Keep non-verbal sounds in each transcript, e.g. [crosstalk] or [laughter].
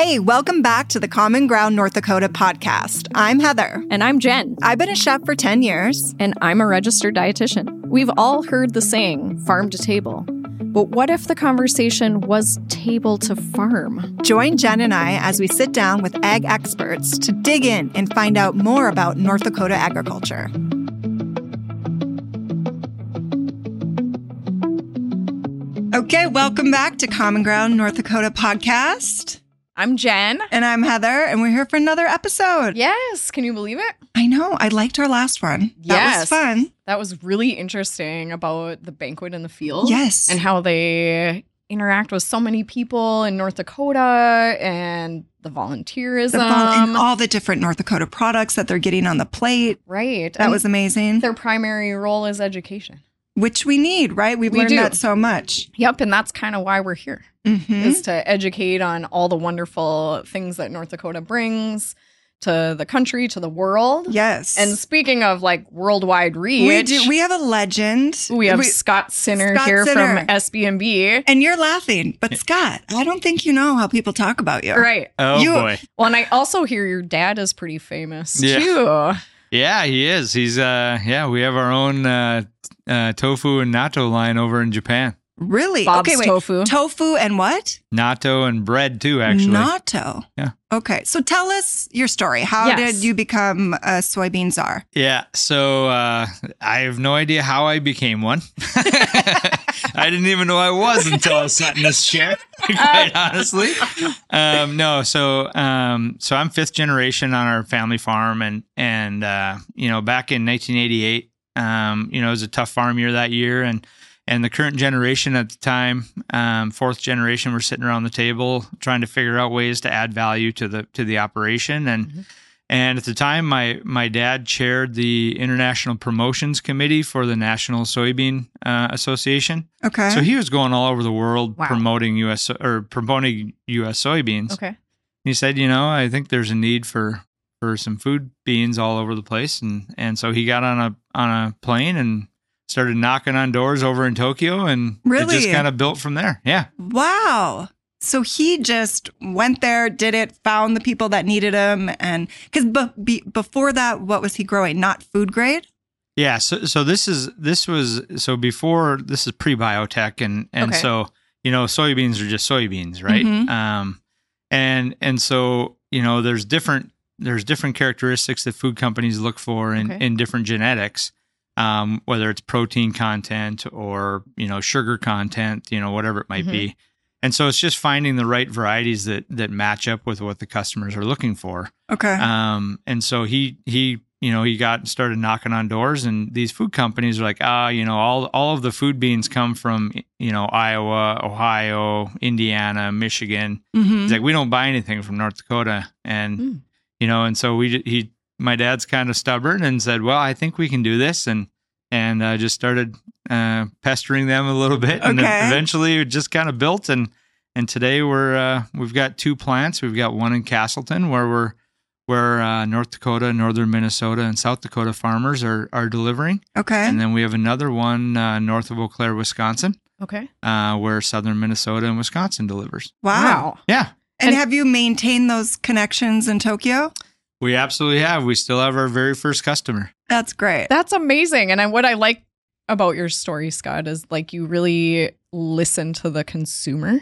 Hey, welcome back to the Common Ground North Dakota podcast. I'm Heather. And I'm Jen. I've been a chef for 10 years. And I'm a registered dietitian. We've all heard the saying, farm to table. But what if the conversation was table to farm? Join Jen and I as we sit down with ag experts to dig in and find out more about North Dakota agriculture. Okay, welcome back to Common Ground North Dakota podcast. I'm Jen. And I'm Heather, and we're here for another episode. Yes. Can you believe it? I know. I liked our last one. That Yes. was fun. That was really interesting about the banquet in the field. Yes. And how they interact with so many people in North Dakota and the volunteerism. The vol- and all the different North Dakota products that they're getting on the plate. right. That And was amazing. their primary role is education. Which we need, right? We've We learned do. that so much. Yep. And that's kind of why we're here. Mhm. is to educate on all the wonderful things that North Dakota brings to the country, to the world. Yes. And speaking of like worldwide reach, we do. We have a legend. we have Scott Sinner Scott here Sinner. from SB&B. and you're laughing, but Scott, I don't think you know how people talk about you. Right. Oh You- boy. Well, and I also hear your dad is pretty famous Yeah. too. Yeah, he is. He's uh yeah, we have our own uh, uh tofu and natto line over in Japan. Really? Bob's okay, wait. tofu. Tofu and what? Natto and bread too, actually. Natto. Yeah. Okay. So tell us your story. How Yes. did you become a soybean czar? yeah. So uh I have no idea how I became one. [laughs] I didn't even know I was until I sat in this chair, [laughs] quite honestly. Um no, so um so I'm fifth generation on our family farm and and uh you know, back in nineteen eighty eight, um, you know, it was a tough farm year that year and and the current generation at the time, um, fourth generation, we're sitting around the table trying to figure out ways to add value to the to the operation. And Mhm. and at the time, my my dad chaired the international promotions committee for the National Soybean uh, Association. Okay. So he was going all over the world Wow. promoting U.S. or promoting U.S. soybeans. Okay. He said, you know, I think there's a need for for some food beans all over the place, and and so he got on a on a plane and started knocking on doors over in Tokyo, and Really? it just kind of built from there. Yeah, wow. So he just went there, did it, found the people that needed him, and because be, be, before that, what was he growing? Not food grade. yeah. So so this is this was so before this is pre biotech, and and Okay. so you know soybeans are just soybeans, right? Mhm. Um, and and so you know there's different there's different characteristics that food companies look for in, Okay. in different genetics um, whether it's protein content or you know sugar content you know whatever it might Mhm. be and so it's just finding the right varieties that that match up with what the customers are looking for Okay. um, and so he he you know he got started knocking on doors and these food companies are like ah you know all all of the food beans come from you know Iowa Ohio Indiana Michigan Mhm. He's like, we don't buy anything from North Dakota, and Mm. You know, and so we he my dad's kind of stubborn and said, well, I think we can do this, and and uh, just started uh, pestering them a little bit, and Okay. eventually it just kind of built, and and today we're uh, we've got two plants. We've got one in Casselton where we're where uh, North Dakota, northern Minnesota, and South Dakota farmers are are delivering, okay. and then we have another one uh, north of Eau Claire, Wisconsin, Okay. uh, where southern Minnesota and Wisconsin delivers. wow. Yeah. And, And- have you maintained those connections in Tokyo? We absolutely have. We still have our very first customer. That's great. That's amazing. And I, what I like about your story, Scott, is like you really listen to the consumer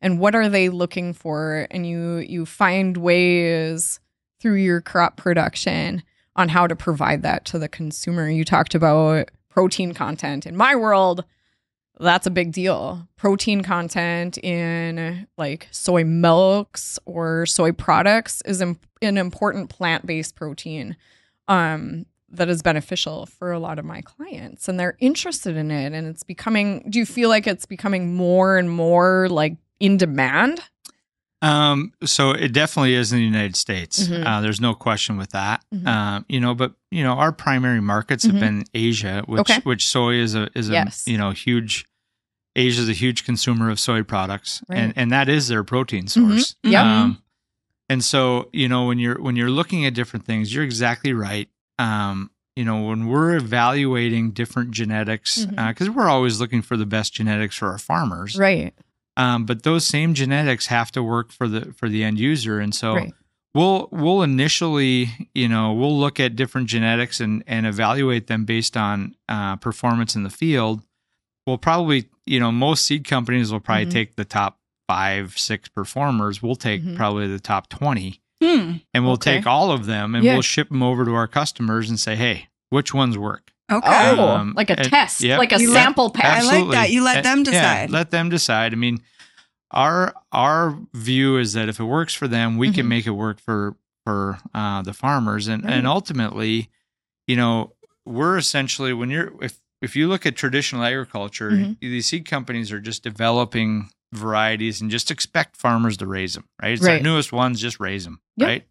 and what are they looking for, and you you find ways through your crop production on how to provide that to the consumer. You talked about protein content. In my world, that's a big deal. Protein content in like soy milks or soy products is an important plant-based protein um, that is beneficial for a lot of my clients, and they're interested in it. And it's becoming. Do you feel like it's becoming more and more like in demand? Um, so it definitely is in the United States. Mhm. Uh, there's no question with that. Mhm. Um, you know, but you know, our primary markets have been Asia, which Okay. which soy is a is a Yes. you know huge. Asia is a huge consumer of soy products, Right. and and that is their protein source. Mhm. Yep. Um, and so you know when you're when you're looking at different things, you're exactly right. Um, you know when we're evaluating different genetics, because we're always looking for the best genetics for our farmers. Right. Um, but those same genetics have to work for the for the end user, and so Right. we'll we'll initially, you know, we'll look at different genetics and and evaluate them based on uh, performance in the field. We'll probably, you know, most seed companies will probably Mhm. take the top five, six performers. We'll take Mhm. probably the top twenty, Hmm. and we'll Okay. take all of them and Yeah. we'll ship them over to our customers and say, hey, which ones work? Okay. Oh, Um, like a and- test, yep. like a You let- sample pack. I like that. You let them yeah, decide. let them decide. I mean, our our view is that if it works for them, we can Mhm. make it work for for uh, the farmers, and Right. and ultimately, you know, we're essentially when you're if if you look at traditional agriculture, Mhm. these seed companies are just developing varieties and just expect farmers to raise them. Right, it's Right. our newest ones, just raise them. Yep. Right.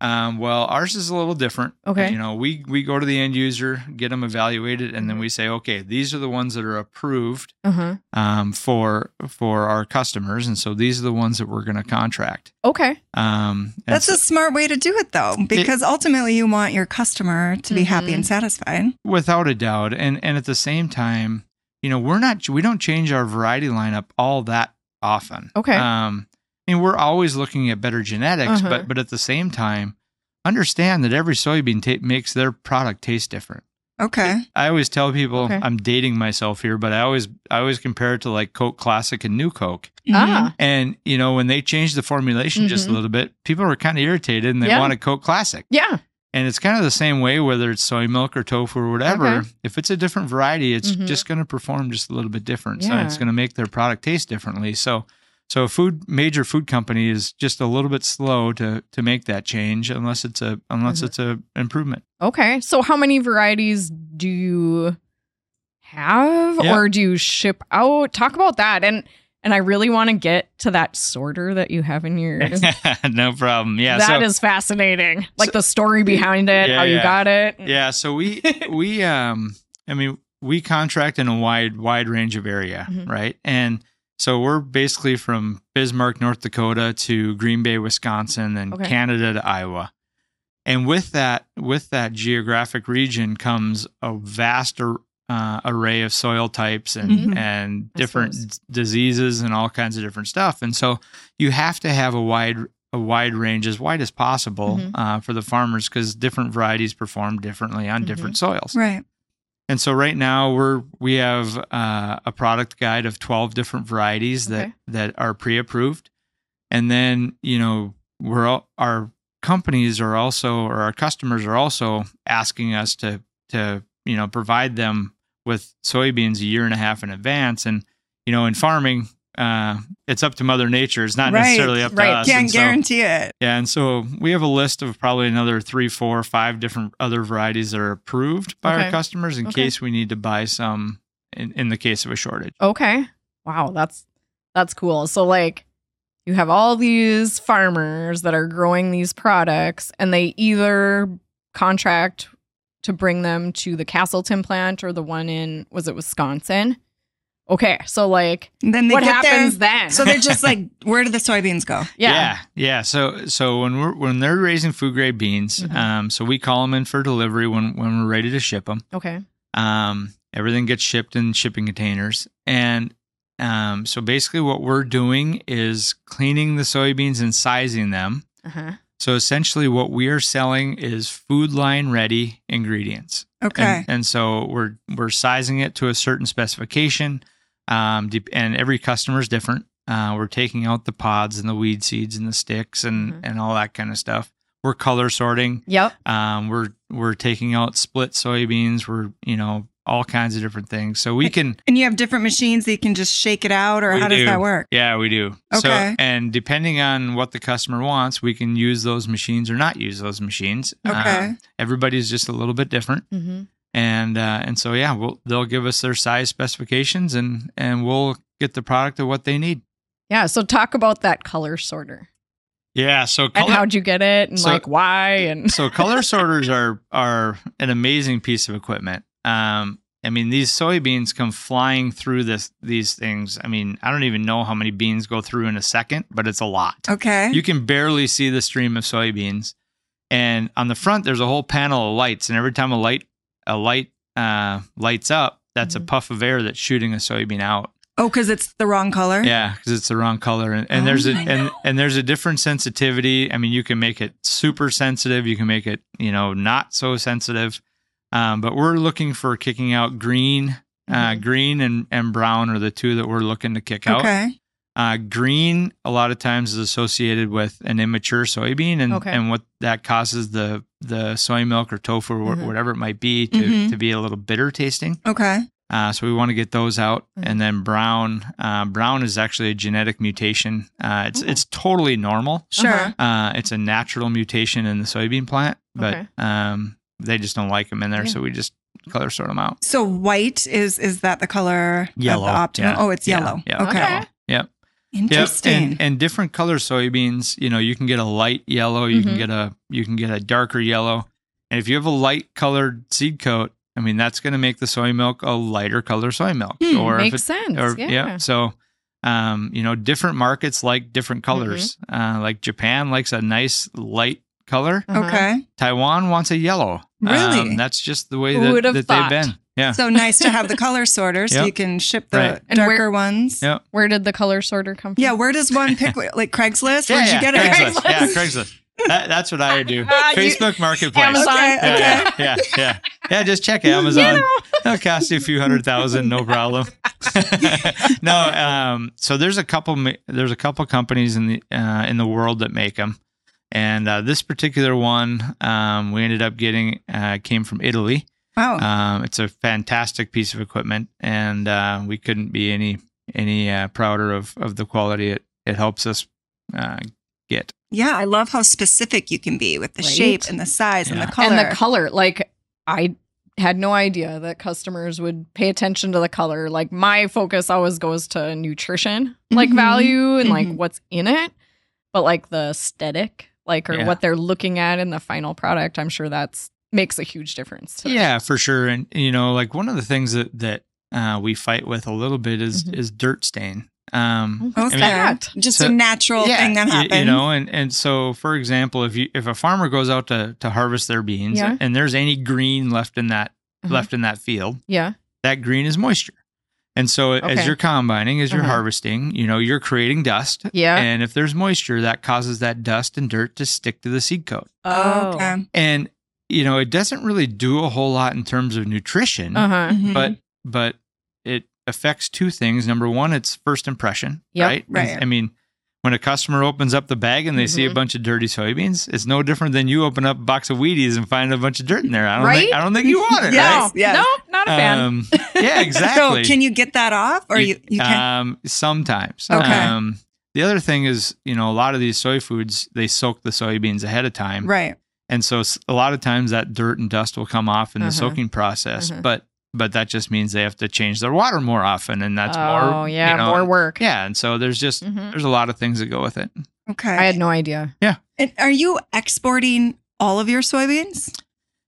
Um, well, ours is a little different. Okay. You know, we we go to the end user, get them evaluated, and then we say, okay, these are the ones that are approved Uh-huh. um, for for our customers, and so these are the ones that we're going to contract. Okay. Um, and That's so- a smart way to do it, though, because ultimately you want your customer to be happy and satisfied. without a doubt, and and at the same time, you know, we're not we don't change our variety lineup all that often. Okay. Um, I mean, we're always looking at better genetics, Uh-huh. but but at the same time, understand that every soybean ta- makes their product taste different. Okay. I always tell people Okay. I'm dating myself here, but I always I always compare it to like Coke Classic and New Coke. Ah. And you know, when they changed the formulation just a Mhm. little bit, people were kind of irritated and they Yeah. wanted Coke Classic. Yeah. And it's kind of the same way whether it's soy milk or tofu or whatever. Okay. If it's a different variety, it's Mhm. just going to perform just a little bit different. So Yeah. it's going to make their product taste differently. So so a food major food company is just a little bit slow to to make that change unless it's a unless Mhm. it's a improvement. Okay. So how many varieties do you have Yeah. or do you ship out? Talk about that. And and I really want to get to that sorter that you have in your [laughs] no problem. Yeah. That so, is fascinating. Like So- the story behind it, Yeah, how you yeah. got it. yeah so we [laughs] we um i mean we contract in a wide wide range of area Mhm. right and so we're basically from bismarck north dakota to green bay wisconsin and Okay. canada to iowa and with that with that geographic region comes a vast uh, array of soil types and Mhm. and different diseases and all kinds of different stuff and so you have to have a wide a wide range as wide as possible Mhm. uh, for the farmers because different varieties perform differently on Mhm. different soils Right. And so right now we're we have uh, a product guide of 12 different varieties that Okay. that are pre-approved and then you know we're all, our companies are also or our customers are also asking us to to you know provide them with soybeans a year and a half in advance and you know in farming uh, it's up to mother nature it's not Right, necessarily up to right. us Can't And so- guarantee it. yeah, and so we have a list of probably another three, four, five different other varieties that are approved by Okay. our customers in Okay. case we need to buy some in, in the case of a shortage. Okay. Wow, that's that's cool. So like you have all these farmers that are growing these products and they either contract to bring them to the Casselton plant or the one in was it Wisconsin? Okay. So like And then they what get happens there. then? So they're just like, [laughs] where do the soybeans go? yeah. yeah, yeah. So so when we're when they're raising food grade beans, Mhm. um, so we call them in for delivery when when we're ready to ship them. Okay. Um, everything gets shipped in shipping containers, and um, so basically what we're doing is cleaning the soybeans and sizing them. Uh-huh. So essentially, what we are selling is food line ready ingredients. Okay. And, and so we're we're sizing it to a certain specification, um, and every customer is different. Uh, we're taking out the pods and the weed seeds and the sticks and Mhm. and all that kind of stuff. We're color sorting. Yep. Um, we're we're taking out split soybeans. We're you know all kinds of different things. So we can and you have different machines that you can just shake it out, or how does that work? yeah we do. Okay. So and depending on what the customer wants, we can use those machines or not use those machines. Okay. Um, everybody's just a little bit different. Mm-hmm. And uh, and so yeah, we'll they'll give us their size specifications and and we'll get the product of what they need. Yeah. So talk about that color sorter Yeah, so and how'd you get it and So- like why and so color [laughs] sorters are are an amazing piece of equipment. Um, I mean these soybeans come flying through this these things. I mean I don't even know how many beans go through in a second, but it's a lot. Okay. You can barely see the stream of soybeans. And on the front, there's a whole panel of lights, and every time a light a light uh, lights up, that's Mhm. a puff of air that's shooting a soybean out. Oh, because it's the wrong color. Yeah, because it's the wrong color, and, and Oh, there's a and, and there's a different sensitivity. I mean, you can make it super sensitive. You can make it you know not so sensitive. Um, but we're looking for kicking out green. Uh, Mhm. green and, and brown are the two that we're looking to kick out. Okay. Uh, green a lot of times is associated with an immature soybean, and, Okay. and what that causes the the soy milk or tofu or Mhm. whatever it might be to, Mhm. to be a little bitter tasting. Okay. Uh, so we want to get those out, Mhm. and then brown. Uh, brown is actually a genetic mutation. Uh, it's Ooh. it's totally normal. Sure. Uh, it's a natural mutation in the soybean plant, but Okay. um, they just don't like them in there, Yeah. so we just color sort them out. So white is is that the color Yellow, of the optimum? yeah. Oh, it's yellow. yeah. Okay. Okay. Yep. Interesting. And, and different color soybeans, you know, you can get a light yellow, you Mhm. can get a you can get a darker yellow. And if you have a light colored seed coat, I mean that's going to make the soy milk a lighter color soy milk. Hmm, or if Makes it, sense. or yeah. So um, you know, different markets like different colors. Mm-hmm. Uh, like Japan likes a nice light color. Uh-huh. Okay. Taiwan wants a yellow. Really? Um, that's just the way that, that they've been. Yeah. So nice to have the color sorter so [laughs] Yep. you can ship the Right. And where- darker ones. Yep. Where did the color sorter come from? Yeah, where does one pick? [laughs] Like Craigslist? Yeah, Where'd yeah, you get it? Craigslist. Yeah, Craigslist. That, that's what I would do. [laughs] You- Facebook Marketplace. Amazon. Okay, Yeah, okay. yeah, yeah, yeah. Yeah, just check Amazon. It'll cost you a few hundred thousand, no problem. no, um, so there's a couple. There's a couple companies in the uh, in the world that make them, and uh, this particular one um, we ended up getting uh, came from Italy. Wow. Um, it's a fantastic piece of equipment, and uh, we couldn't be any any uh, prouder of of the quality it it helps us uh, get. yeah, I love how specific you can be with the Right? shape and the size and the color. And the color, like I had no idea that customers would pay attention to the color. Like my focus always goes to nutrition, like Mhm. value and like Mhm. what's in it, but like the aesthetic, like or Yeah. what they're looking at in the final product, I'm sure that's makes a huge difference. To. Yeah, for sure. And you know, like one of the things that that uh, we fight with a little bit is Mhm. is dirt stain. Um, What's okay. that? Just So- a natural yeah, thing that y- happens. You, know, and and so for example, if you if a farmer goes out to to harvest their beans Yeah. and there's any green left in that Mhm. left in that field, Yeah. that green is moisture. And so as you're combining, as you're Uh-huh. harvesting, you know, you're creating dust. Yeah. And if there's moisture, that causes that dust and dirt to stick to the seed coat. Oh. okay. And you know, it doesn't really do a whole lot in terms of nutrition. Uh huh. Mhm. but but it affects two things. Number one, it's first impression, Yep. right? Right. I mean, when a customer opens up the bag and they see a Mhm. bunch of dirty soybeans, it's no different than you open up a box of Wheaties and find a bunch of dirt in there. I don't Right? think I don't think you [laughs] want it, Yes, right? yes. No, not a fan. Um, [laughs] yeah, exactly. So can you get that off, or you you can? Um, sometimes. Okay. Um, the other thing is, you know, a lot of these soy foods they soak the soybeans ahead of time, right. And so a lot of times that dirt and dust will come off in the Uh-huh. soaking process, Uh-huh. but but that just means they have to change their water more often, and that's oh, more. yeah, you know, more work. Yeah, and so there's just Mhm. there's a lot of things that go with it. Okay. I had no idea. Yeah. And are you exporting all of your soybeans?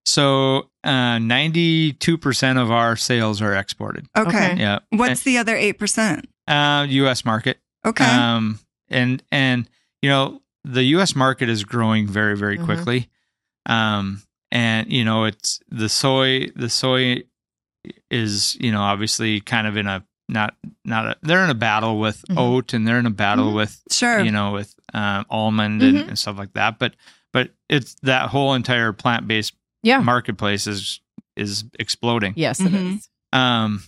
So ninety two percent of our sales are exported. Okay. Okay. Yeah, What's the other eight percent? uh, U.S. market. Okay. Um, and and you know the U.S. market is growing very very Mhm. quickly. Um, and you know it's the soy the soy is you know obviously kind of in a not not a they're in a battle with Mhm. oat and they're in a battle Mhm. with sure. you know with um, almond and, Mhm. and stuff like that. But but it's that whole entire plant based Yeah. marketplace is is exploding. Yes, it Mhm. is. Um,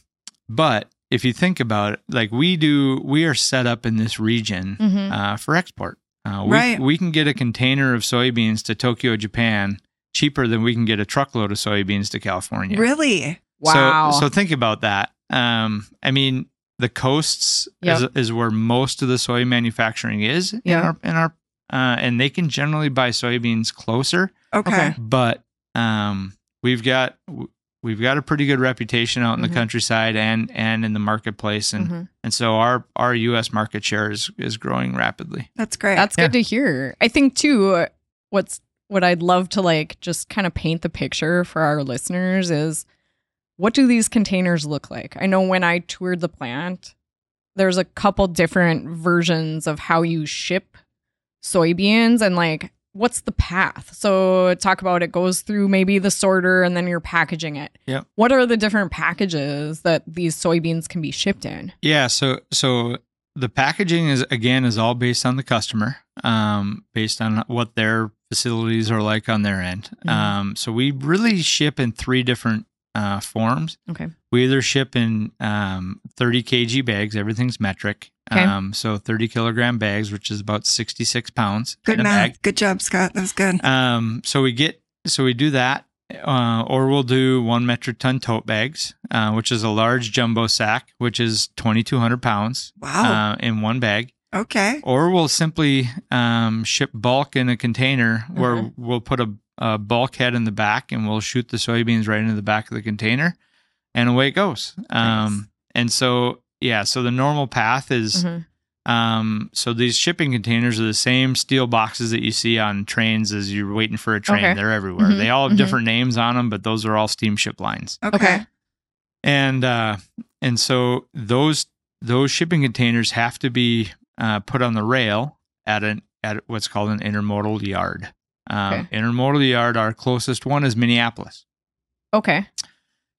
but if you think about it, like we do, we are set up in this region Mhm. uh, for export. Uh, we, Right. we can get a container of soybeans to Tokyo, Japan, cheaper than we can get a truckload of soybeans to California. Really? Wow. So, so think about that. Um, I mean, the coasts is, Yep. is where most of the soy manufacturing is in Yeah. our in our, uh, and they can generally buy soybeans closer, Okay. Okay. but um, we've got we've got a pretty good reputation out in Mhm. the countryside and and in the marketplace, and Mhm. and so our our U.S. market share is is growing rapidly. That's great. That's Yeah. good to hear. I think too uh, what's what I'd love to like just kind of paint the picture for our listeners is what do these containers look like? I know when I toured the plant, there's a couple different versions of how you ship soybeans and like what's the path? So talk about it goes through maybe the sorter and then you're packaging it. Yep. What are the different packages that these soybeans can be shipped in? Yeah, so so the packaging is again is all based on the customer, um, based on what their facilities are like on their end. Mhm. Um, so we really ship in three different uh, forms. Okay. We either ship in um, 30 kg bags, everything's metric. Okay. Um, so 30 kilogram bags, which is about 66 pounds. Good math. bag. Good job, Scott. That was good. Um, so we get so we do that, uh, or we'll do one metric ton tote bags, uh, which is a large jumbo sack, which is 2,200 pounds Wow. uh, in one bag. okay. Or we'll simply um, ship bulk in a container where Mhm. we'll put a, a bulkhead in the back and we'll shoot the soybeans right into the back of the container, and away it goes. Um, and so yeah, so the normal path is. Mhm. Um, so these shipping containers are the same steel boxes that you see on trains as you're waiting for a train. Okay. They're everywhere. Mhm, They all have mhm. different names on them, but those are all steamship lines. Okay. Okay. And uh, and so those those shipping containers have to be uh, put on the rail at an at what's called an intermodal yard. Um, Okay. Intermodal yard. Our closest one is Minneapolis. Okay.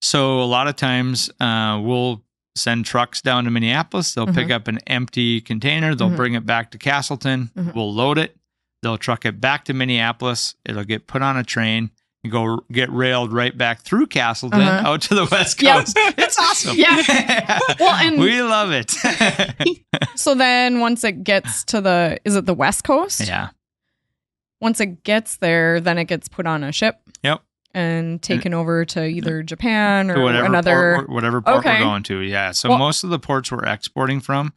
So a lot of times uh, we'll send trucks down to Minneapolis. They'll pick up an empty container. They'll Mhm. bring it back to Casselton. Mhm. We'll load it. They'll truck it back to Minneapolis. It'll get put on a train and go get railed right back through Casselton Uh-huh. out to the west [laughs] Yep. coast. It's awesome. Yeah. [laughs] Well, and- we love it. [laughs] So then once it gets to the is it the west coast? yeah. Once it gets there, then it gets put on a ship Yep. and taken over to either Japan or whatever another port, whatever port Okay. we're going to. Yeah. So Well- most of the ports we're exporting from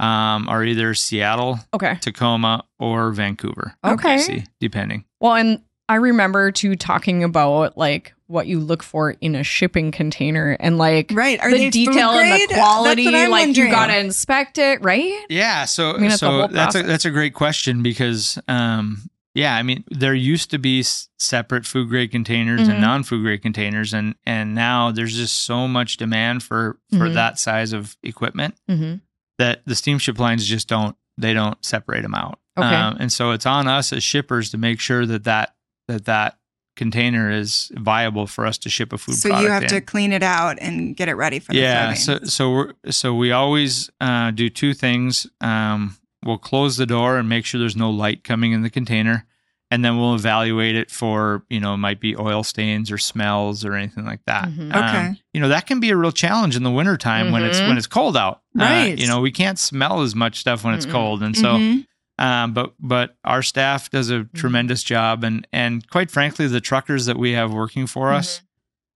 um, are either Seattle, Okay. Tacoma, or Vancouver. Okay. BC, depending. Well, and I remember too talking about like what you look for in a shipping container and like Right. Are the they detail and the quality. That's what I'm Like you wondering. gotta inspect it, right? Yeah, so I mean, so that's a that's a great question because um yeah, I mean there used to be s- separate food grade containers Mhm. and non food grade containers and and now there's just so much demand for for Mhm. that size of equipment Mm-hmm. that the steamship lines just don't they don't separate them out. Okay. Um, and so it's on us as shippers to make sure that that that that container is viable for us to ship a food So product you have in. to clean it out and get it ready for the yeah soybeans. so so we're so we always uh, do two things um, we'll close the door and make sure there's no light coming in the container and then we'll evaluate it for you know it might be oil stains or smells or anything like that Mhm. Um, Okay. you know that can be a real challenge in the wintertime when it's when it's cold out Uh, Right. you know we can't smell as much stuff when it's Mm-mm. cold and so Mhm. um, but but our staff does a Mm-hmm. tremendous job, and and quite frankly, the truckers that we have working for Mm-hmm. us,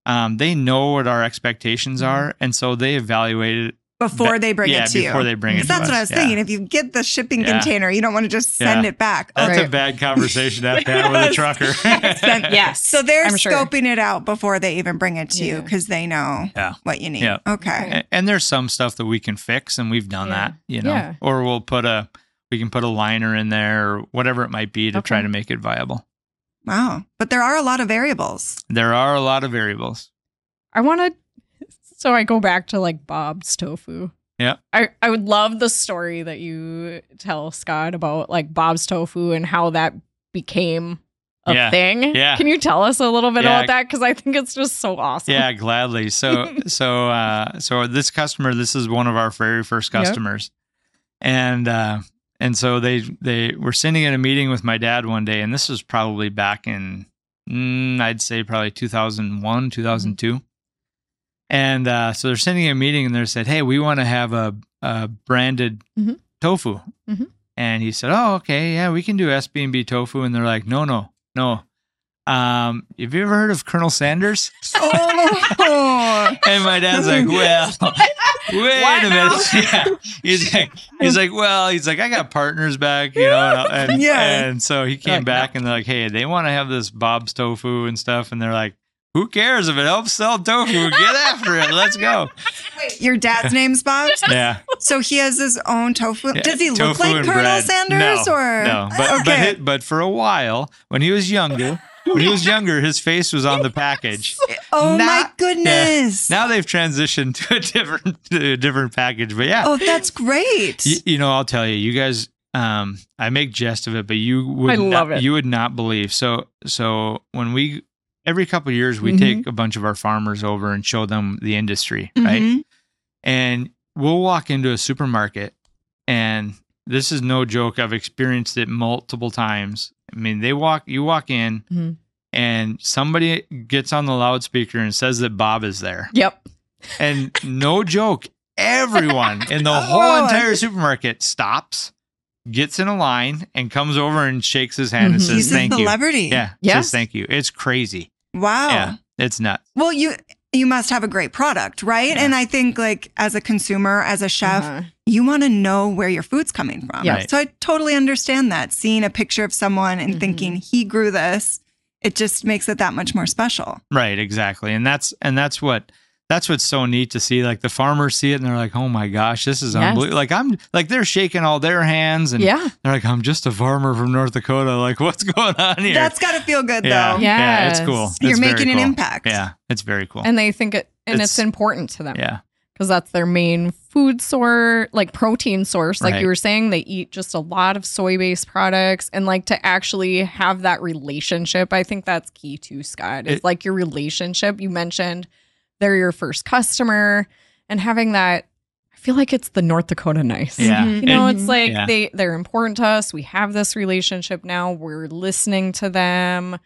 um, they know what our expectations Mhm. are, and so they evaluate it before Be- they bring yeah, it to you. before they bring it Because to that's what I was yeah. thinking. If you get the shipping Yeah. container, you don't want to just send Yeah. it back. That's Right. a bad conversation to have to with a [laughs] trucker. [laughs] Yes. So they're I'm sure. scoping it out before they even bring it to you because they know Yeah. what you need. Yeah. Okay. and, and there's some stuff that we can fix, and we've done Yeah. that, you know, Yeah. or we'll put a we can put a liner in there or whatever it might be to try to make it viable. Wow. But there are a lot of variables. There are a lot of variables. I want to. So I go back to like Bob's tofu. Yeah. I, I would love the story that you tell Scott about like Bob's tofu and how that became a Yeah. thing. Yeah. Can you tell us a little bit Yeah. about that? Because I think it's just so awesome. Yeah, gladly. So [laughs] so uh so this customer, this is one of our very first Yep. customers. And uh and so they they were sitting in a meeting with my dad one day, and this was probably back in mm, I'd say probably 2001, 2002. And uh, so they're sitting in a meeting and they said, Hey, we want to have a, a branded Mhm. tofu. Mhm. And he said, Oh, okay, yeah, we can do SB&B tofu. And they're like, No, no, no. Um, have you ever heard of Colonel Sanders? Oh, [laughs] And my dad's like, well, [laughs] wait a minute. [laughs] Yeah. He's like, he's like, well, he's like, I got partners back, you know, and Yeah. and so he came Like, back and they're like, hey, they want to have this Bob's tofu and stuff, and they're like, who cares if it helps sell tofu? Get after it. Let's go. Wait, your dad's name's Bob? [laughs] Yeah. So he has his own tofu. Yeah, Does he look like and Colonel bread. Sanders no, or no? But but, okay? hi- but for a while, when he was younger, when he was younger, his face was on the package. [laughs] oh my not- goodness. Now they've transitioned to a different to a different package. But yeah, oh, that's great. Y- you know, I'll tell you, you guys, um, I make jest of it, but you would I love not, it. you would not believe. So so when we every couple of years we Mhm. take a bunch of our farmers over and show them the industry, right? Mhm. And we'll walk into a supermarket and this is no joke. I've experienced it multiple times. I mean, they walk you walk in Mhm. and somebody gets on the loudspeaker and says that Bob is there. Yep. And no [laughs] joke, everyone in the whole entire supermarket stops, gets in a line, and comes over and shakes his hand and Mhm. says, He's "Thank you." celebrity. Yeah, Yes. says thank you. It's crazy. Wow. Yeah, it's nuts. Well, you you must have a great product, right? Yeah. And I think like as a consumer, as a chef, Uh-huh. you want to know where your food's coming from. Yeah. Right. So I totally understand that. Seeing a picture of someone and Mhm. thinking he grew this, it just makes it that much more special. Right, exactly. And that's and that's what that's what's so neat to see. Like the farmers see it and they're like, "Oh my gosh, this is Yes. unbelievable!" Like I'm like they're shaking all their hands and Yeah. they're like, "I'm just a farmer from North Dakota. Like, what's going on here?" That's got to feel good yeah, though. yeah, it's Yes. cool. You're It's very making an impact. Yeah, it's very cool. And they think it, and it's, It's- important to them. yeah, because that's their main food source, like protein source. Like Right. you were saying, they eat just a lot of soy based products and like to actually have that relationship. I think that's key too, Scott. It's It- like your relationship. You mentioned they're your first customer and having that. I feel like it's the North Dakota nice. yeah. Mhm. You know, And- it's like Yeah. they they're important to us. We have this relationship now. We're listening to them,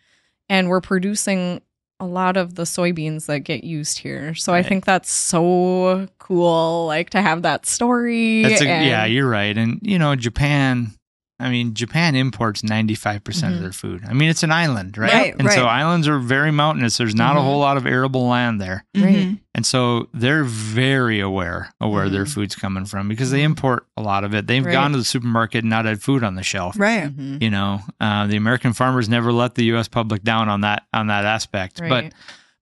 and we're producing a lot of the soybeans that get used here. So I think that's so cool, like to have that story. That's a, and- yeah, you're right. And you know, Japan. I mean, Japan imports 95% Mhm. of their food. I mean, it's an island, right? Right, and so islands are very mountainous. There's not a Mhm. whole lot of arable land there. Right. Mhm. And so they're very aware of where their Mhm. food's coming from because they import a lot of it. They've Right. gone to the supermarket and not had food on the shelf. Right. Mhm. You know, uh, the American farmers never let the U.S. public down on that on that aspect. But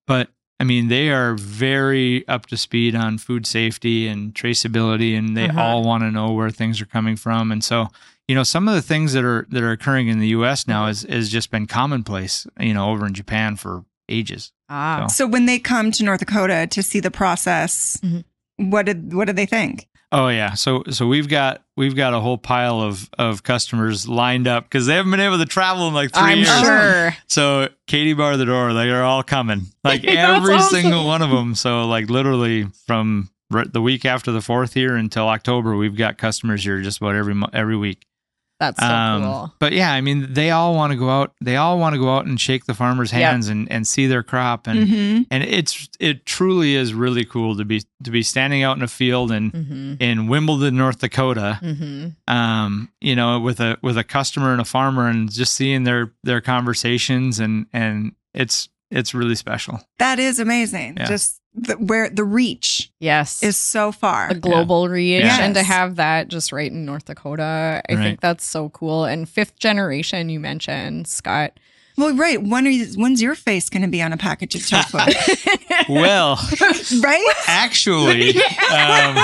but I mean, they are very up to speed on food safety and traceability, and they Uh-huh. all want to know where things are coming from. And so, you know, some of the things that are that are occurring in the U.S. now Mm-hmm. is is just been commonplace. You know, over in Japan for ages. ah, So- So when they come to North Dakota to see the process, Mhm. what did what did they think? Oh yeah, so so we've got we've got a whole pile of of customers lined up because they haven't been able to travel in like 3 I'm years. sure. So Katie bar the door, they are all coming, [laughs] like every awesome. single one of them. So like literally from the week after the fourth here until October, we've got customers here just about every every week. That's so Um, cool. But yeah, I mean, they all want to go out. They all want to go out and shake the farmers' Yep. hands and, and see their crop, and Mhm. and it's it truly is really cool to be to be standing out in a field and hmm in Wimbledon, North Dakota, hmm um, you know, with a with a customer and a farmer, and just seeing their their conversations, and and it's it's really special. That is amazing. Yeah. Just the, where the reach Yes. is so far. a global reach Yes. and to have that just right in North Dakota. I Right. think that's so cool. And fifth generation, you mentioned, Scott. Well, right. When are you, when's your face going to be on a package of tofu? [laughs] Well, [laughs] right? actually, [laughs] um,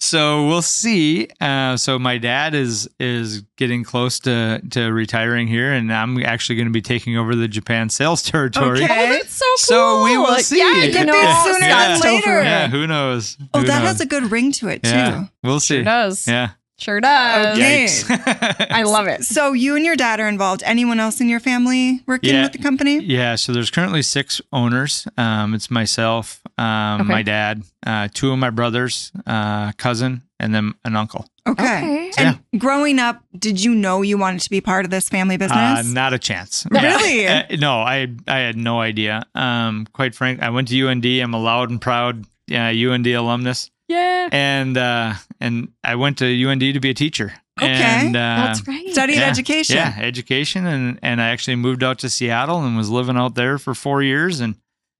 so we'll see. Uh, so my dad is is getting close to to retiring here, and I'm actually going to be taking over the Japan sales territory. Okay. Oh, that's so cool. So we will see. Yeah, It you could know, be sooner Scott's than later. Yeah, who knows? Oh, Who that knows? has a good ring to it too. yeah. We'll see. Sure does. Yeah. Sure does. Okay. Yikes. [laughs] I love it. So you and your dad are involved. Anyone else in your family working Yeah. with the company? Yeah, so there's currently six owners. Um, it's myself, um, Okay. my dad, uh, two of my brothers, uh, cousin, and then an uncle. Okay. Okay. And growing up, did you know you wanted to be part of this family Uh, business? not a chance. [laughs] Really? [laughs] Uh, no, I I had no idea. Um, quite frank, I went to UND. I'm a loud and proud uh, UND alumnus, Yeah. and uh, and I went to UND to be a teacher. Okay. and, uh, That's right. Studied yeah, education. Yeah, education, and and I actually moved out to Seattle and was living out there for four years, and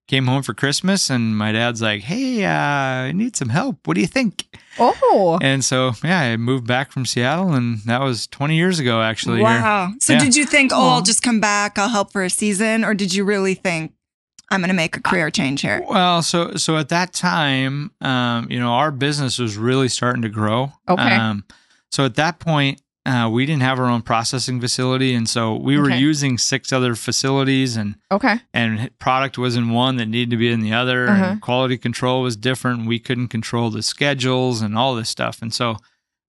came home for Christmas, and my dad's like, "Hey, uh, I need some help. What do you think?" Oh. And so, yeah, I moved back from Seattle, and that was 20 years ago, actually. here. Wow. So Yeah. did you think, oh, Cool. I'll just come back, I'll help for a season, or did you really think I'm going to make a career change here? Well, so so at that time, um, you know, our business was really starting to grow. Okay. Um, so at that point, uh, we didn't have our own processing facility, and so we were Okay. using six other facilities, and Okay. and product was in one that needed to be in the other, Uh-huh. and quality control was different. We couldn't control the schedules and all this stuff, and so.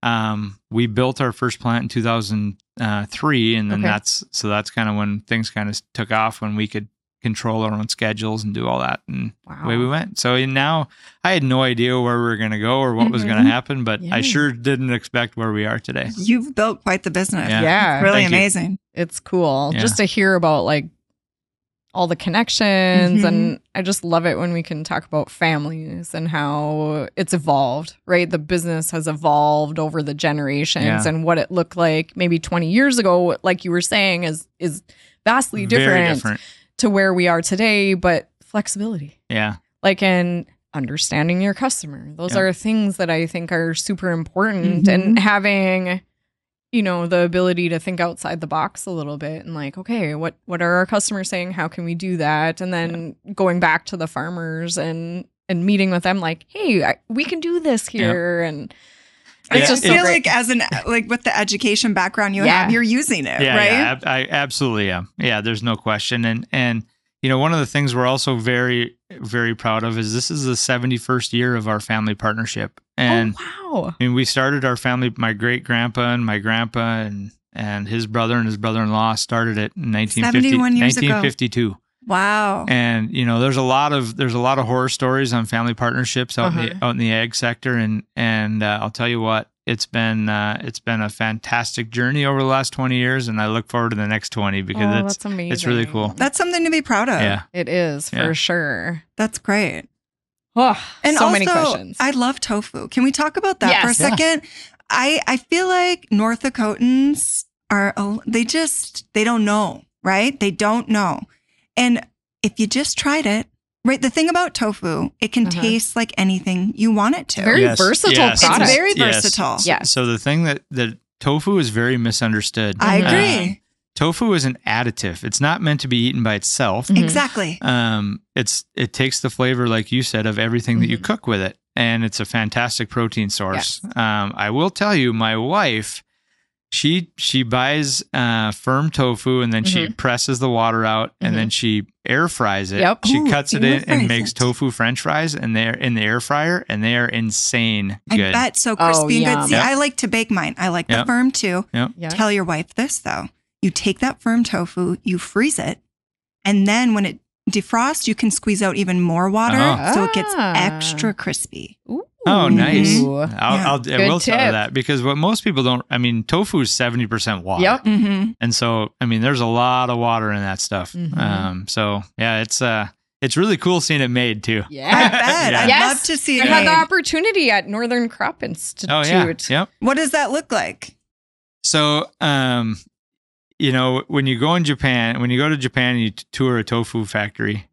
um, we built our first plant in 2003, and then Okay. that's so that's kind of when things kind of took off when we could control our own schedules and do all that, and Wow. away we went. So now I had no idea where we were going to go or what was going to happen, but Yeah. I sure didn't expect where we are today. You've built quite the business. Yeah. Yeah. Really Thank you. amazing. it's cool Yeah. just to hear about like all the connections Mhm. and i just love it when we can talk about families and how it's evolved right the business has evolved over the generations Yeah. and what it looked like maybe 20 years ago like you were saying is is vastly Very different, different. To where we are today but flexibility Yeah. like in understanding your customer those Yeah. are things that i think are super important Mhm. and having you know the ability to think outside the box a little bit and like okay what what are our customers saying how can we do that and then going back to the farmers and and meeting with them like hey I, we can do this here and I Yeah, just feel like as an like with the education background you Yeah. have, you're using it, Yeah, right? yeah, ab- I absolutely am. Yeah, there's no question. And and you know, one of the things we're also very very proud of is this is the 71st year of our family partnership. Oh, and oh wow I mean, we started our family. My great grandpa and my grandpa and and his brother and his brother in law started it in 1950, 71 years ago. 1952. Wow. And you know, there's a lot of there's a lot of horror stories on family partnerships out in Uh-huh. the out in the ag sector. And and uh, I'll tell you what, it's been uh, it's been a fantastic journey over the last 20 years, and I look forward to the next 20 because oh, it's that's amazing it's really cool. That's something to be proud of. yeah. it is for Yeah. sure That's great. oh And so also, many questions I love tofu. Can we talk about that for a Yes. Yeah. second? I I feel like North Dakotans are a- they just they don't know, right? They don't know. And if you just tried it, right? The thing about tofu, it can Uh-huh. taste like anything you want it to. Very versatile yes, product. It's very yes. versatile. Yeah. So the thing that that tofu is very misunderstood. I Mhm. agree. tofu is an additive. It's not meant to be eaten by itself. Mhm. Exactly. Um, it's it takes the flavor, like you said, of everything that you Mhm. cook with it, and it's a fantastic protein source. Um, I will tell you, my wife, she she buys uh, firm tofu and then she presses the water out and then she air fries it. Yep. She Ooh, cuts it in and makes it. tofu French fries, and they're in the air fryer, and they are insane I good. bet so Oh, crispy and yum. good. See, Yep. I like to bake mine. I like the firm too. Yep. yeah Tell your wife this though. You take that firm tofu, you freeze it, and then when it defrosts, you can squeeze out even more water Oh. so it gets Ah. extra crispy. Oh, nice. Ooh. I'll, Yeah. I'll, I Good will tell you that because what most people don't, I mean, tofu is 70% water. Yep. Mm-hmm. And so, I mean, there's a lot of water in that stuff. Mhm. Um, so yeah, it's, uh, it's really cool seeing it made too. I Yeah. bet. [laughs] Yeah. I'd Yes. love to see it. I had the opportunity at Northern Crop Institute. Oh yeah. Yep. What does that look like? So, um, you know, when you go in Japan, when you go to Japan and you t- tour a tofu factory,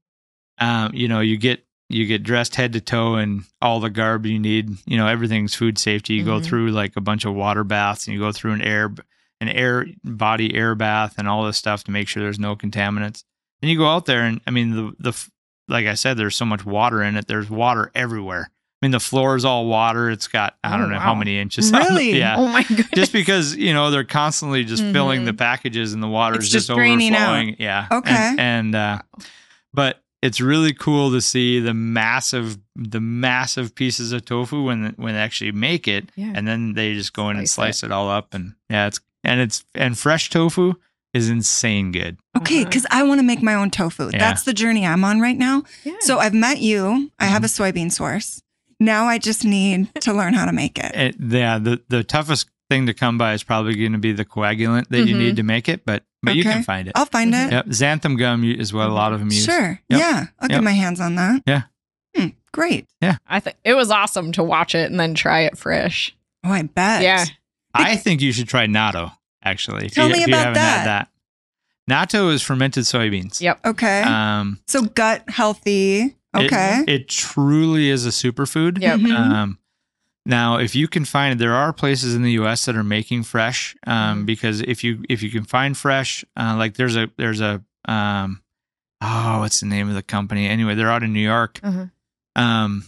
um, you know, you get you get dressed head to toe in all the garb you need. You know, everything's food safety. You go Mhm. through like a bunch of water baths, and you go through an air an air body air bath and all this stuff to make sure there's no contaminants. Then you go out there, and I mean, the the like I said, there's so much water in it. There's water everywhere. I mean, the floor is all water. It's got I Oh, don't know how many inches. on the- Really? yeah Oh my [laughs] goodness. just because you know they're constantly just filling Mhm. the packages and the water It's is just just, draining out. overflowing. Yeah. Okay. And, and uh, but it's really cool to see the massive the massive pieces of tofu when when they actually make it, Yeah. and then they just go in and Slice slice it. all up, and yeah, it's and it's and fresh tofu is insane good. Okay, Uh-huh. because I want to make my own tofu. Yeah. That's the journey I'm on right now. Yeah. So I've met you. I have a Mm-hmm. soybean source. Now I just need to learn how to make it. it yeah, the the toughest thing to come by is probably going to be the coagulant that you Mhm. need to make it, but but you can find it. I'll find it. Yep, xanthan gum is what a lot of them use. Sure. Yep. Yeah. I'll Yep. get my hands on that. Yeah. Hmm, great. Yeah. I think it was awesome to watch it and then try it fresh. Oh, I bet. Yeah. I think you should try natto. Actually, if Tell you, me if you about haven't that. had that. Natto is fermented soybeans. Yep. Okay. Um, so gut healthy. Okay. It, truly is a superfood. Yep. Mhm. Um, now, if you can find, there are places in the U.S. that are making fresh. Um, Mhm. because if you if you can find fresh, uh, like there's a there's a um, oh, what's the name of the company? Anyway, they're out in New York. Uh-huh. Um,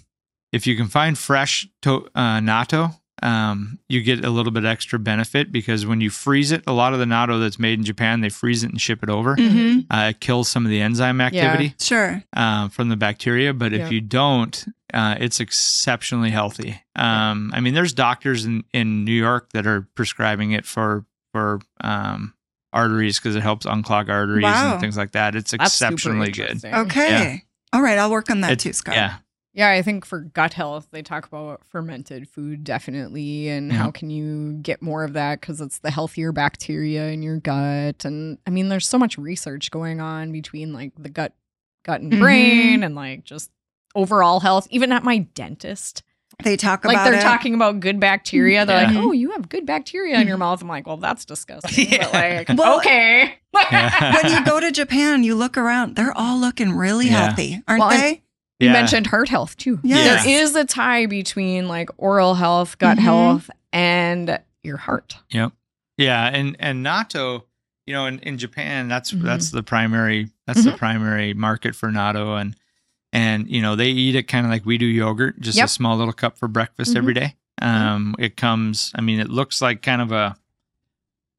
if you can find fresh to, uh, natto, um, you get a little bit extra benefit because when you freeze it, a lot of the natto that's made in Japan, they freeze it and ship it over. hmm Uh, it kills some of the enzyme activity Sure. uh, from the bacteria. But Yeah. if you don't, Uh, it's exceptionally healthy. Um, I mean, there's doctors in, in New York that are prescribing it for for um, arteries because it helps unclog arteries Wow. and things like that. It's exceptionally good. interesting. Okay. All right. I'll work on that It- too, Scott. Yeah, Yeah, I think for gut health, they talk about fermented food definitely, and Yeah. how can you get more of that because it's the healthier bacteria in your gut. And I mean, there's so much research going on between like the gut, gut and Mhm. brain, and like just overall health. Even at my dentist, They talk like about like they're it. talking about good bacteria. They're Yeah. like, "Oh, you have good bacteria in your mouth." I'm like, "Well, that's [laughs] disgusting." But like, Well- [laughs] okay. When you go to Japan, you look around, they're all looking really Yeah. healthy, aren't Well, they? You Yeah. mentioned heart health too. Yes. There is a tie between like oral health, gut Mhm. health, and your heart. Yep. Yeah, and and natto, you know, in, in Japan, that's Mhm. that's the primary that's the Mhm. primary market for natto, and and you know they eat it kind of like we do yogurt, just Yep. a small little cup for breakfast Mhm. every day. Um, it comes. I mean, it looks like kind of a.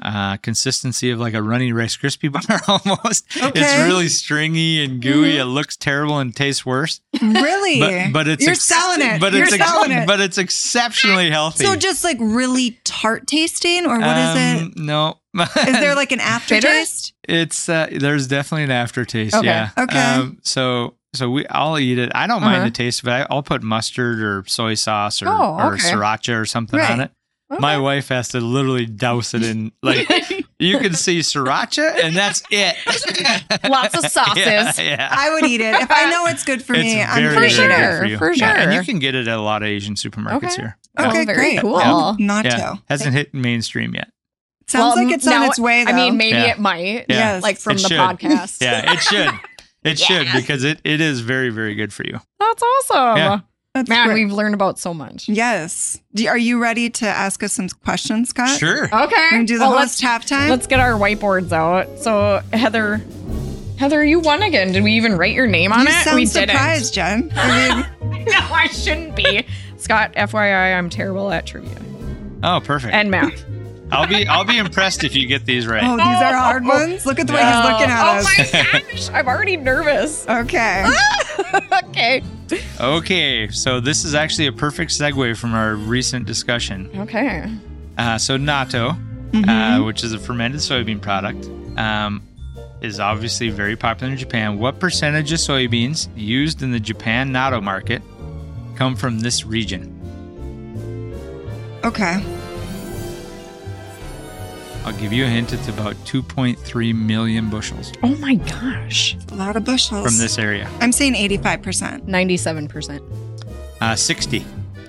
Uh, consistency of like a runny Rice Krispie [laughs] bar almost. It's really stringy and gooey. Mhm. It looks terrible and tastes worse. Really? But but it's You're ex- selling it. But You're it's ex- it. but it's exceptionally healthy. so just like really tart tasting, or what is Um, No. is there like an [laughs] aftertaste? It's uh, there's definitely an aftertaste. Okay. Yeah. Okay. Um, so so we I'll eat it. I don't Uh-huh. mind the taste, but I, I'll put mustard or soy sauce or, Oh, or okay. sriracha or something Right. on it. My wife has to literally douse it in like [laughs] you can see sriracha and that's it. [laughs] Lots of [laughs] sauces. Yeah, yeah. I would eat it if I know it's good for it's me. I'm very, For very pretty good sure, for you. for Yeah, and you can get it at a lot of Asian supermarkets Okay. here. Oh, okay, Oh, very great. cool. Yeah. Natto. Yeah, hasn't hit mainstream yet. Sounds Well, like it's on its way. Though. I mean, maybe Yeah. it might. Yeah. Yes. Like from It the should. podcast. Yeah, it should. It should because it, it is very very good for you. That's awesome. Yeah. That's Man, great. we've learned about so much. Yes. Do- Are you ready to ask us some questions, Scott? Sure. Okay. We're gonna do the well, host halftime. Let's get our whiteboards out. So Heather, Heather, you won again. Did we even write your name on you it? sound we surprised, Jen. [laughs] I mean, no, I shouldn't be. Scott, FYI, I'm terrible at trivia Oh, perfect. and math. I'll be I'll be impressed if you get these right. oh, these are oh, hard Oh, oh, ones. Look at the way he's looking at oh us. Oh my gosh, I'm already nervous. [laughs] Okay. Ah! [laughs] okay. Okay, so this is actually a perfect segue from our recent discussion. Okay. Uh, so natto, Mhm. uh, which is a fermented soybean product, um, is obviously very popular in Japan. What percentage of soybeans used in the Japan natto market come from this region? Okay. I'll give you a hint. It's about 2.3 million bushels Oh my gosh. A lot of bushels. from this area. I'm saying 85%. 97%. Uh, 60.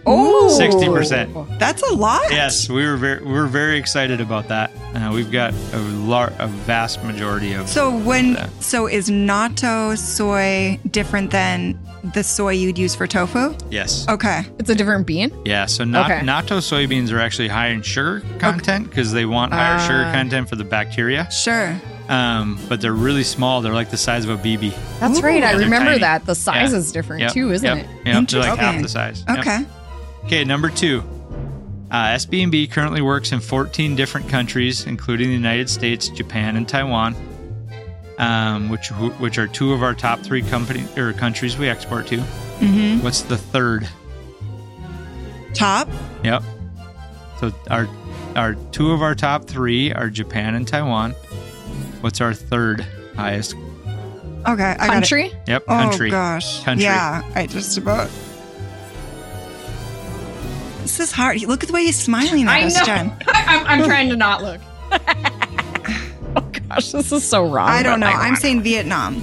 Oh, 60%. That's a lot. Yes, we were very we were very excited about that. Uh, we've got a lar- a vast majority of So when Yeah. so is natto soy different than the soy you'd use for tofu? yes. Okay. It's a different bean? Yeah, so na- Okay. natto soybeans are actually high in sugar content because they want higher sugar Ah. content for the bacteria. Sure. Um, but they're really small. They're like the size of a BB. That's Ooh. right. I remember tiny. that. The size Yeah. is different Yep, too, isn't yep, it? Yep, they're like half the size. Yep. Okay. Okay, number two. Uh, SB&B currently works in 14 different countries, including the United States, Japan, and Taiwan, um, which which are two of our top three company or countries we export to. Mm-hmm. What's the third? Top. Yep. So our our two of our top three are Japan and Taiwan. What's our third highest? Okay. I got it. Country? Yep, country. Oh gosh. Country. Yeah. I just about. This is hard. Look at the way he's smiling at I us, know. Jen. [laughs] I'm, I'm trying to not look. [laughs] oh gosh, this is so wrong. I don't know. I I'm want saying Vietnam.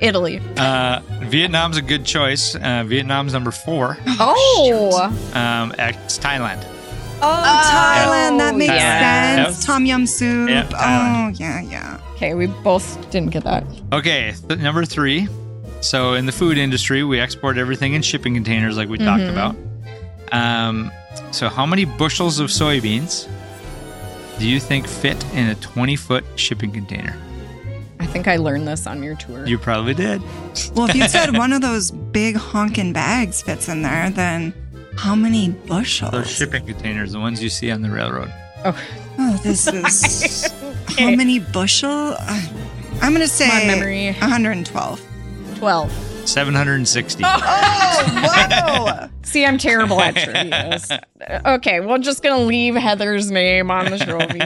Italy. Uh, Vietnam's a good choice. Uh, Vietnam's number four. Oh, Um, it's Thailand. Oh, Thailand. That Oh, makes yeah. sense. Yep. Tom yum soup. Yep, oh, yeah, yeah. okay. We both didn't get that. Okay, th- number three. So in the food industry, we export everything in shipping containers, like we talked Mhm. about. Um, so how many bushels of soybeans do you think fit in a 20 foot shipping container? I think I learned this on your tour. You probably did. Well, if you said [laughs] one of those big honking bags fits in there, then how many bushels? Those shipping containers, the ones you see on the railroad. oh, Oh, this [laughs] is Okay. how many bushel? Uh, I'm gonna say Come on, memory. 112. Twelve. 760. [laughs] Oh, whoa. See, I'm terrible at trivia. okay, we're just gonna leave Heather's name on the trophy.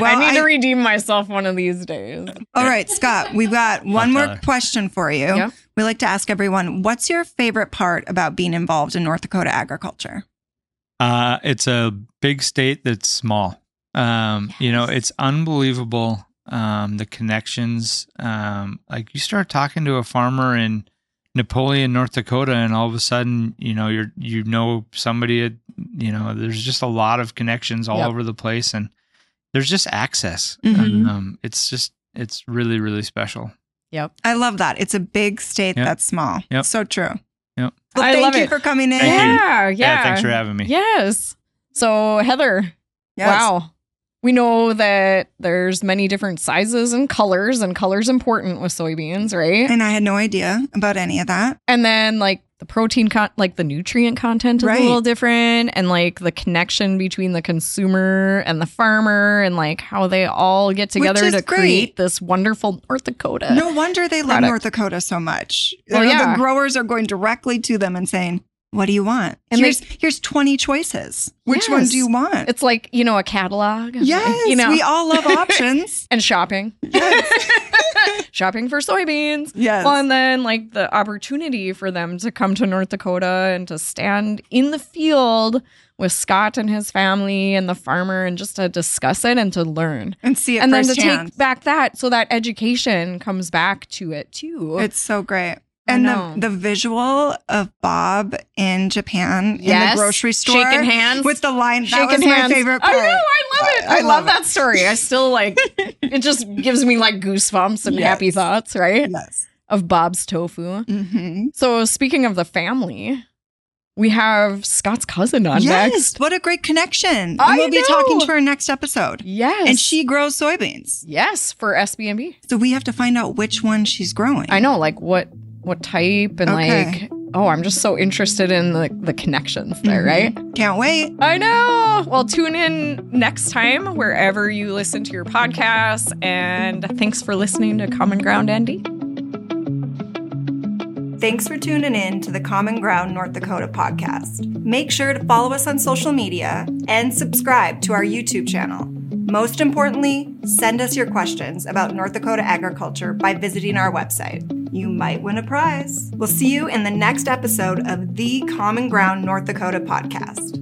Well, I need to redeem myself one of these days. All right, Scott, we've got one I'll more tell question for you. Yeah. We like to ask everyone what's your favorite part about being involved in North Dakota agriculture? Uh, it's a big state that's small. Um, You know, it's unbelievable um, the connections. Um, like you start talking to a farmer in Napoleon, North Dakota, and all of a sudden, you know, you're you know somebody. At, you know, there's just a lot of connections all Yep. over the place, and there's just access. Mhm. Um, it's just it's really really special. Yep. I love that. It's a big state Yep. that's small. Yep. So true. Yep. Well, I thank love you it. for coming in. Thank you. Yeah, yeah. thanks for having me. Yes. So Heather, Yes. wow. We know that there's many different sizes and colors, and colors important with soybeans, right? And I had no idea about any of that. And then like the protein con like the nutrient content is Right. a little different and like the connection between the consumer and the farmer and like how they all get together to great. create this wonderful North Dakota. No wonder they love. North Dakota so much. Well, yeah. The growers are going directly to them and saying, What do you want? And here's here's 20 choices. Which one do you want? It's like, you know, a catalog. yes. You know, We all love [laughs] options. and shopping. yes. [laughs] shopping for soybeans. Yes. Well, and then like the opportunity for them to come to North Dakota and to stand in the field with Scott and his family and the farmer and just to discuss it and to learn. and see it and then to take back that so that education comes back to it too. It's so great. I And the, the visual of Bob in Japan in the grocery store Shaking hands. with the line that Shaking was my favorite part. I know, I love it. I I, love love, it. that story. I still like [laughs] it just gives me like goosebumps and Yes. happy thoughts, right? Yes. Of Bob's tofu. hmm So speaking of the family, we have Scott's cousin on Yes. next. What a great connection. I we'll be talking to her next episode. Yes. And she grows soybeans. Yes, for SB&B. So we have to find out which one she's growing. I know, like what what type and Okay. like oh, I'm just so interested in the, the connections there, Mhm. right? Can't wait. I know. Well, tune in next time wherever you listen to your podcasts. And thanks for listening to Common Ground, ND. Thanks for tuning in to the Common Ground North Dakota podcast. Make sure to follow us on social media and subscribe to our YouTube channel. Most importantly, send us your questions about North Dakota agriculture by visiting our website. You might win a prize. We'll see you in the next episode of the Common Ground North Dakota podcast.